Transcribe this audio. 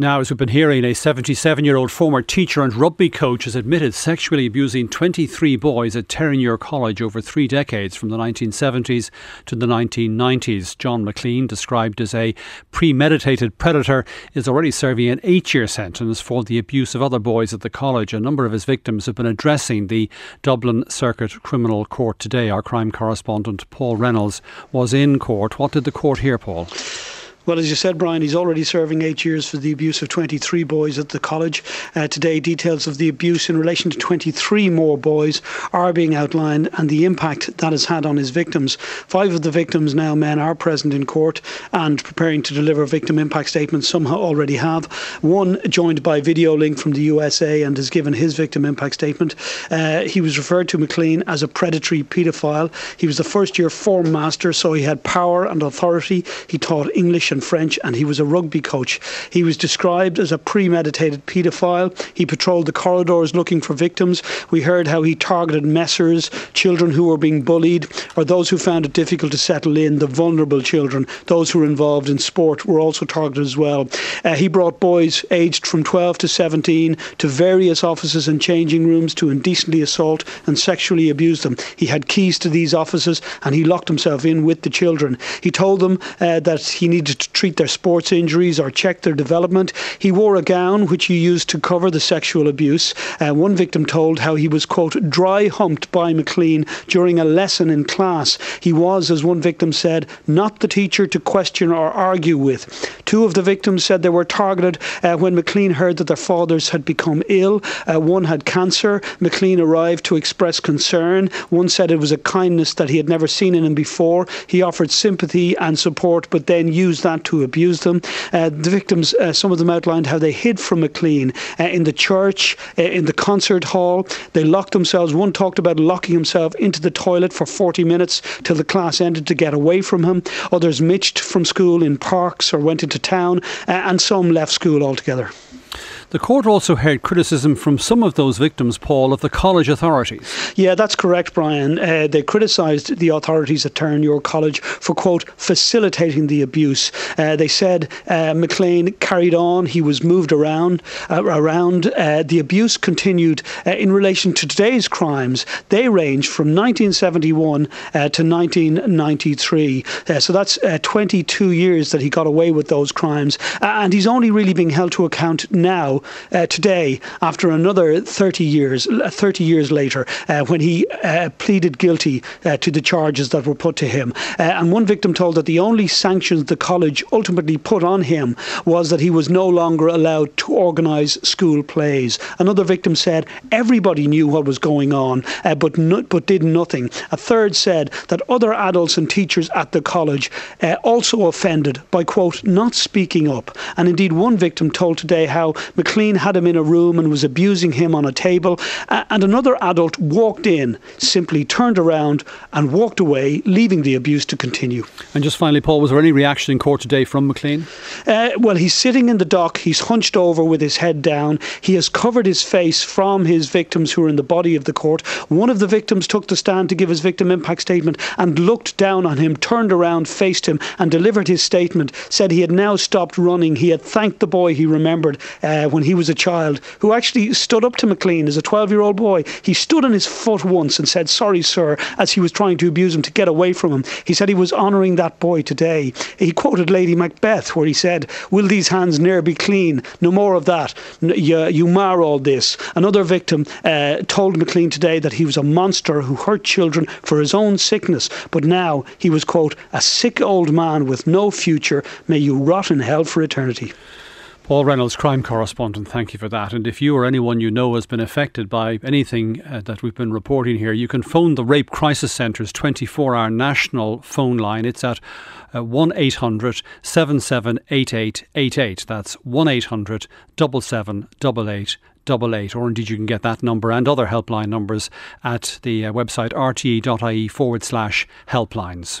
Now, as we've been hearing, a 77 year old former teacher and rugby coach has admitted sexually abusing 23 boys at Terenure College over three decades from the 1970s to the 1990s. John McLean, described as a premeditated predator, is already serving an eight year sentence for the abuse of other boys at the college. A number of his victims have been addressing the Dublin Circuit Criminal Court today. Our crime correspondent, Paul Reynolds, was in court. What did the court hear, Paul? Well, as you said, Brian, he's already serving eight years for the abuse of 23 boys at the college. Uh, today, details of the abuse in relation to 23 more boys are being outlined and the impact that has had on his victims. Five of the victims, now men, are present in court and preparing to deliver victim impact statements. Some already have. One joined by video link from the USA and has given his victim impact statement. Uh, he was referred to McLean as a predatory paedophile. He was the first year form master, so he had power and authority. He taught English and French, and he was a rugby coach. He was described as a premeditated paedophile. He patrolled the corridors looking for victims. We heard how he targeted messers, children who were being bullied, or those who found it difficult to settle in, the vulnerable children. Those who were involved in sport were also targeted as well. Uh, he brought boys aged from 12 to 17 to various offices and changing rooms to indecently assault and sexually abuse them. He had keys to these offices and he locked himself in with the children. He told them uh, that he needed to treat their sports injuries or check their development. He wore a gown which he used to cover the sexual abuse. Uh, one victim told how he was, quote, dry humped by McLean during a lesson in class. He was, as one victim said, not the teacher to question or argue with. Two of the victims said they were targeted uh, when McLean heard that their fathers had become ill. Uh, one had cancer. McLean arrived to express concern. One said it was a kindness that he had never seen in him before. He offered sympathy and support, but then used that that to abuse them. Uh, the victims, uh, some of them outlined how they hid from McLean uh, in the church, uh, in the concert hall. They locked themselves. One talked about locking himself into the toilet for 40 minutes till the class ended to get away from him. Others mitched from school in parks or went into town, uh, and some left school altogether. The court also heard criticism from some of those victims, Paul, of the college authorities. Yeah, that's correct, Brian. Uh, they criticised the authorities at Terenure College for, quote, facilitating the abuse. Uh, they said uh, McLean carried on, he was moved around. Uh, around. Uh, the abuse continued uh, in relation to today's crimes. They range from 1971 to 1993. so that's 22 years that he got away with those crimes. and he's only really being held to account now uh, today, after another 30 years, uh, 30 years later, uh, when he uh, pleaded guilty uh, to the charges that were put to him. Uh, and one victim told that the only sanctions the college ultimately put on him was that he was no longer allowed to organise school plays. Another victim said everybody knew what was going on, but no, but did nothing. A third said that other adults and teachers at the college also offended by quote not speaking up. And indeed, one victim told today how McLean had him in a room and was abusing him on a table. and another adult walked in, simply turned around and walked away, leaving the abuse to continue. And just finally, Paul, was there any reaction in court today from McLean? Uh, well, he's sitting in the dock. He's hunched over with his head down. He has covered his face from his victims who are in the body of the court. One of the victims took the stand to give his victim impact statement and looked down on him, turned around, faced him, and delivered his statement. Said he had now stopped running. He had thanked the boy he remembered uh, when he was a child who actually stood up to McLean as a 12 year old boy. He stood on his foot once and said, Sorry, sir, as he was trying to abuse him to get away from him. He said he was honouring that boy today. He quoted Lady Macbeth, where he said, Will these hands ne'er be clean? No more of that. You, you mar all this. Another victim uh, told McLean today that he was a monster who hurt children for his own sickness, but now he was, quote, a sick old man with no future. May you rot in hell for eternity. Paul Reynolds, crime correspondent, thank you for that. And if you or anyone you know has been affected by anything uh, that we've been reporting here, you can phone the Rape Crisis Centre's 24 hour national phone line. It's at uh, 1 800 778888. That's 1 800 7788 double eight, or indeed you can get that number and other helpline numbers at the uh, website rte.ie forward slash helplines.